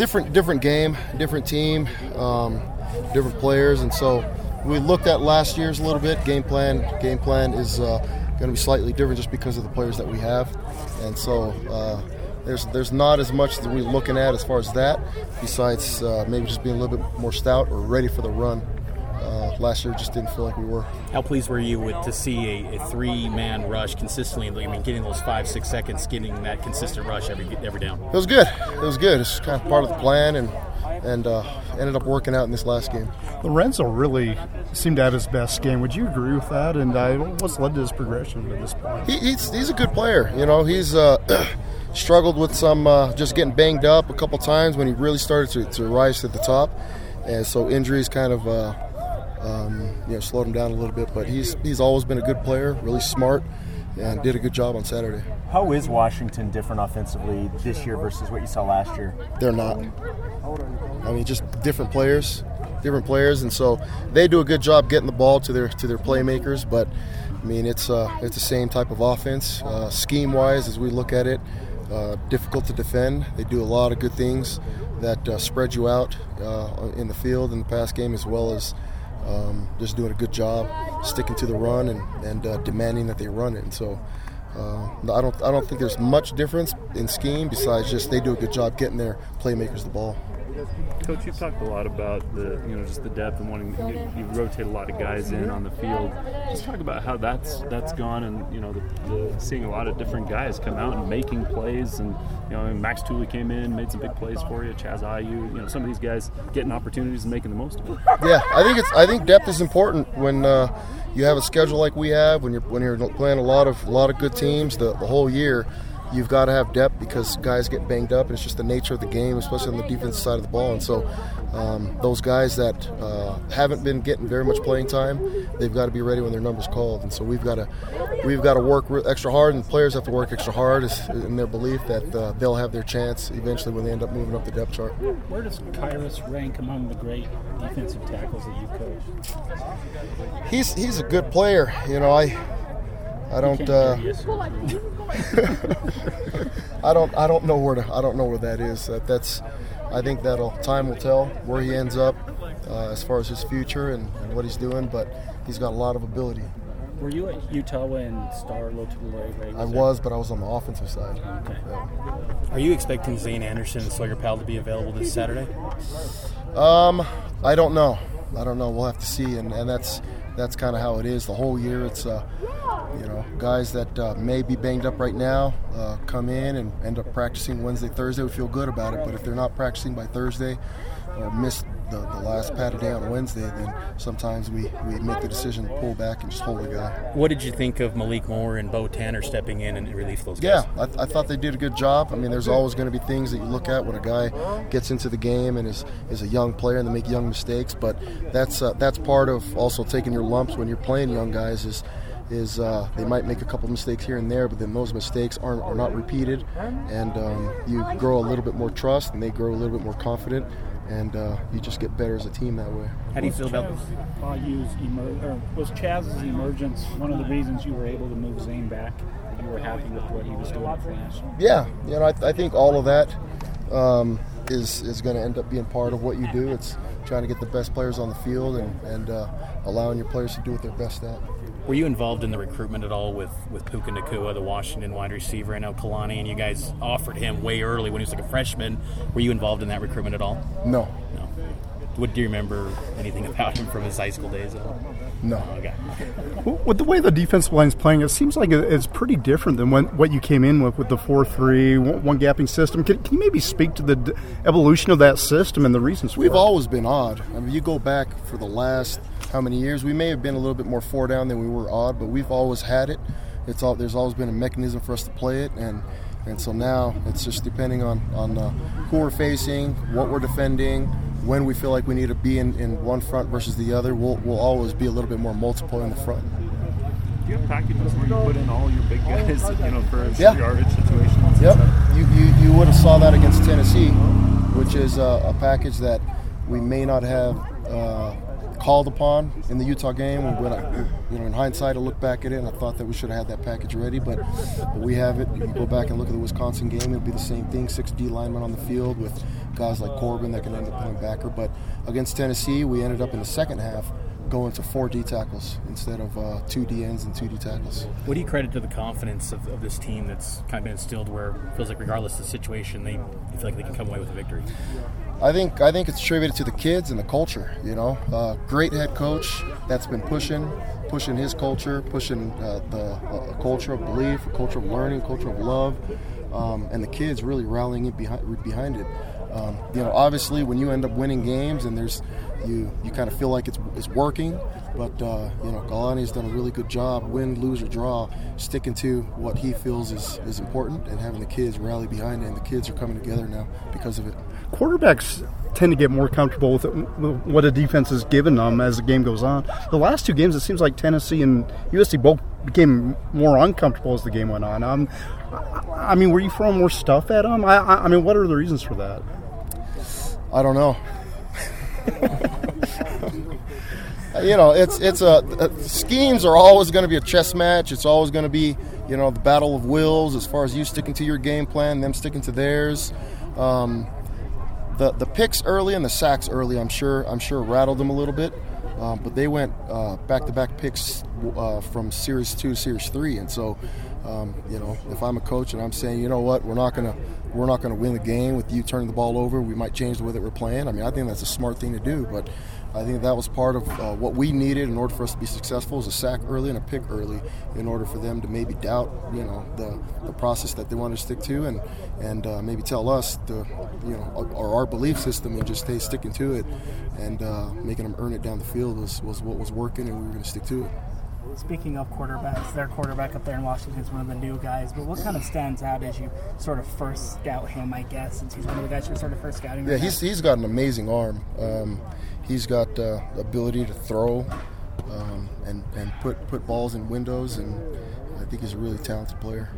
different different game, different team, um, different players, and so we looked at last year's a little bit. Game plan game plan is uh, going to be slightly different just because of the players that we have, and so. Uh, there's, there's not as much that we're looking at as far as that, besides uh, maybe just being a little bit more stout or ready for the run. Last year just didn't feel like we were. How pleased were you with to see a, a three-man rush consistently? I mean, getting those five, six seconds, getting that consistent rush every every down. It was good. It was good. It's kind of part of the plan, and and uh, ended up working out in this last game. Lorenzo really seemed to have his best game. Would you agree with that? And uh, what's led to his progression to this point? He, he's he's a good player. You know, he's. Uh, struggled with some uh, just getting banged up a couple times when he really started to, to rise to the top, and so injuries kind of uh, um, you know slowed him down a little bit. But he's he's always been a good player, really smart, and did a good job on Saturday. How is Washington different offensively this year versus what you saw last year? They're not. I mean, just different players, different players, and so they do a good job getting the ball to their to their playmakers. But I mean, it's uh, it's the same type of offense, uh, scheme wise, as we look at it. Uh, difficult to defend. They do a lot of good things that uh, spread you out uh, in the field in the pass game, as well as um, just doing a good job sticking to the run and, and uh, demanding that they run it. And so uh, I don't I don't think there's much difference in scheme besides just they do a good job getting their playmakers the ball. Coach, you've talked a lot about the you know just the depth and wanting you, you rotate a lot of guys in on the field. Just talk about how that's that's gone and you know the, the, seeing a lot of different guys come out and making plays and you know Max Tooley came in made some big plays for you. Chaz Ayu, you know some of these guys getting opportunities and making the most of it. Yeah, I think it's I think depth is important when. Uh, you have a schedule like we have when you're when you're playing a lot of a lot of good teams the, the whole year you've got to have depth because guys get banged up, and it's just the nature of the game, especially on the defense side of the ball. And so, um, those guys that uh, haven't been getting very much playing time, they've got to be ready when their number's called. And so, we've got to we've got to work extra hard, and players have to work extra hard in their belief that uh, they'll have their chance eventually when they end up moving up the depth chart. Where does Khyiris rank among the great defensive tackles that you've coached? He's he's a good player. You know, I I don't. Uh, I don't. I don't know where to. I don't know where that is. That, that's. I think that'll time will tell where he ends up uh, as far as his future and, and, what he's doing. But he's got a lot of ability. Were you at Utah when Star Lotulelei? I was, but I was on the offensive side. Okay. Yeah. Are you expecting Zayne Anderson and Sawyer Powell to be available this Saturday? Um, I don't know. I don't know. We'll have to see, and, and that's that's kind of how it is the whole year. It's uh, you know guys that uh, may be banged up right now uh, come in and end up practicing Wednesday, Thursday. We feel good about it, but if they're not practicing by Thursday or miss the, the last padded day on Wednesday, then sometimes we, we make the decision to pull back and just hold the guy. What did you think of Malik Moore and Bo Tanner stepping in and relief those guys? Yeah, I, I thought they did a good job. I mean, there's always going to be things that you look at when a guy gets into the game and is, is a young player and they make young mistakes, but that's uh, that's part of also taking your lumps when you're playing young guys is is uh, they might make a couple mistakes here and there, but then those mistakes aren't are not repeated, and um, you grow a little bit more trust, and they grow a little bit more confident, and uh, you just get better as a team that way. How do you feel about this? Emer- was Chaz's emergence one of the reasons you were able to move Zayne back? You were happy with what he was doing at Flash? Yeah, you know, I, th- I think all of that um, is is going to end up being part of what you do. It's trying to get the best players on the field and, and uh, allowing your players to do what they're best at. Were you involved in the recruitment at all with, with Puka Nacua, the Washington wide receiver? I know Kalani, and you guys offered him way early when he was like a freshman. Were you involved in that recruitment at all? No. No. What do you remember anything about him from his high school days? At all? No. Okay. With the way the defensive line is playing, it seems like it's pretty different than when, what you came in with with the 4 3, one gapping system. Can, can, you maybe speak to the d- evolution of that system and the reasons We've for it? always been odd. I mean, you go back for the last how many years, we may have been a little bit more four down than we were odd, but we've always had it. It's all, There's always been a mechanism for us to play it, and and so now it's just depending on, on uh, who we're facing, what we're defending, when we feel like we need to be in, in one front versus the other, we'll, we'll always be a little bit more multiple in the front. Do you have packages where you put in all your big guys, you know, for Yeah. yardage situations? Yep, you, you, you would have saw that against Tennessee, which is a, a package that we may not have uh, called upon in the Utah game. When I, you know, in hindsight, I look back at it and I thought that we should have had that package ready, but, but we have it. You go back and look at the Wisconsin game; it'll be the same thing. Six D linemen on the field with guys like Corbin that can end up playing backer. But against Tennessee, we ended up in the second half going to four D tackles instead of uh, two D ends and two D tackles. What do you credit to the confidence of, of this team that's kind of been instilled where it feels like regardless of the situation, they feel like they can come away with a victory? I think I think it's attributed to the kids and the culture. You know, uh, great head coach that's been pushing pushing his culture, pushing uh, the uh, culture of belief, culture of learning, culture of love, um, and the kids really rallying behind behind it. Um, you know, obviously, when you end up winning games and there's you you kind of feel like it's it's working, but uh, you know, Kalani has done a really good job, win, lose or draw, sticking to what he feels is, is important and having the kids rally behind it. And the kids are coming together now because of it. Quarterbacks tend to get more comfortable with, what a defense is given them as the game goes on. The last two games, it seems like Tennessee and USC both became more uncomfortable as the game went on. Um, I mean, were you throwing more stuff at them? I, I mean, what are the reasons for that? I don't know. you know, it's it's a, a schemes are always going to be a chess match. It's always going to be you know the battle of wills as far as you sticking to your game plan, them sticking to theirs. Um, the the picks early and the sacks early, I'm sure I'm sure rattled them a little bit. Um, but they went back to back picks uh, from series two to series three, and so um, you know if I'm a coach and I'm saying you know what we're not gonna we're not gonna win the game with you turning the ball over, we might change the way that we're playing. I mean I think that's a smart thing to do, but I think that was part of uh, what we needed in order for us to be successful is a sack early and a pick early in order for them to maybe doubt, you know, the, the process that they want to stick to and and uh, maybe tell us the, you know, or our belief system and just stay sticking to it and uh, making them earn it down the field was, was what was working and we were going to stick to it. Speaking of quarterbacks, their quarterback up there in Washington is one of the new guys. But what kind of stands out as you sort of first scout him? I guess since he's one of the guys you're sort of first scouting. Yeah, he's he's got an amazing arm. Um, he's got uh, ability to throw um, and and put put balls in windows, and I think he's a really talented player.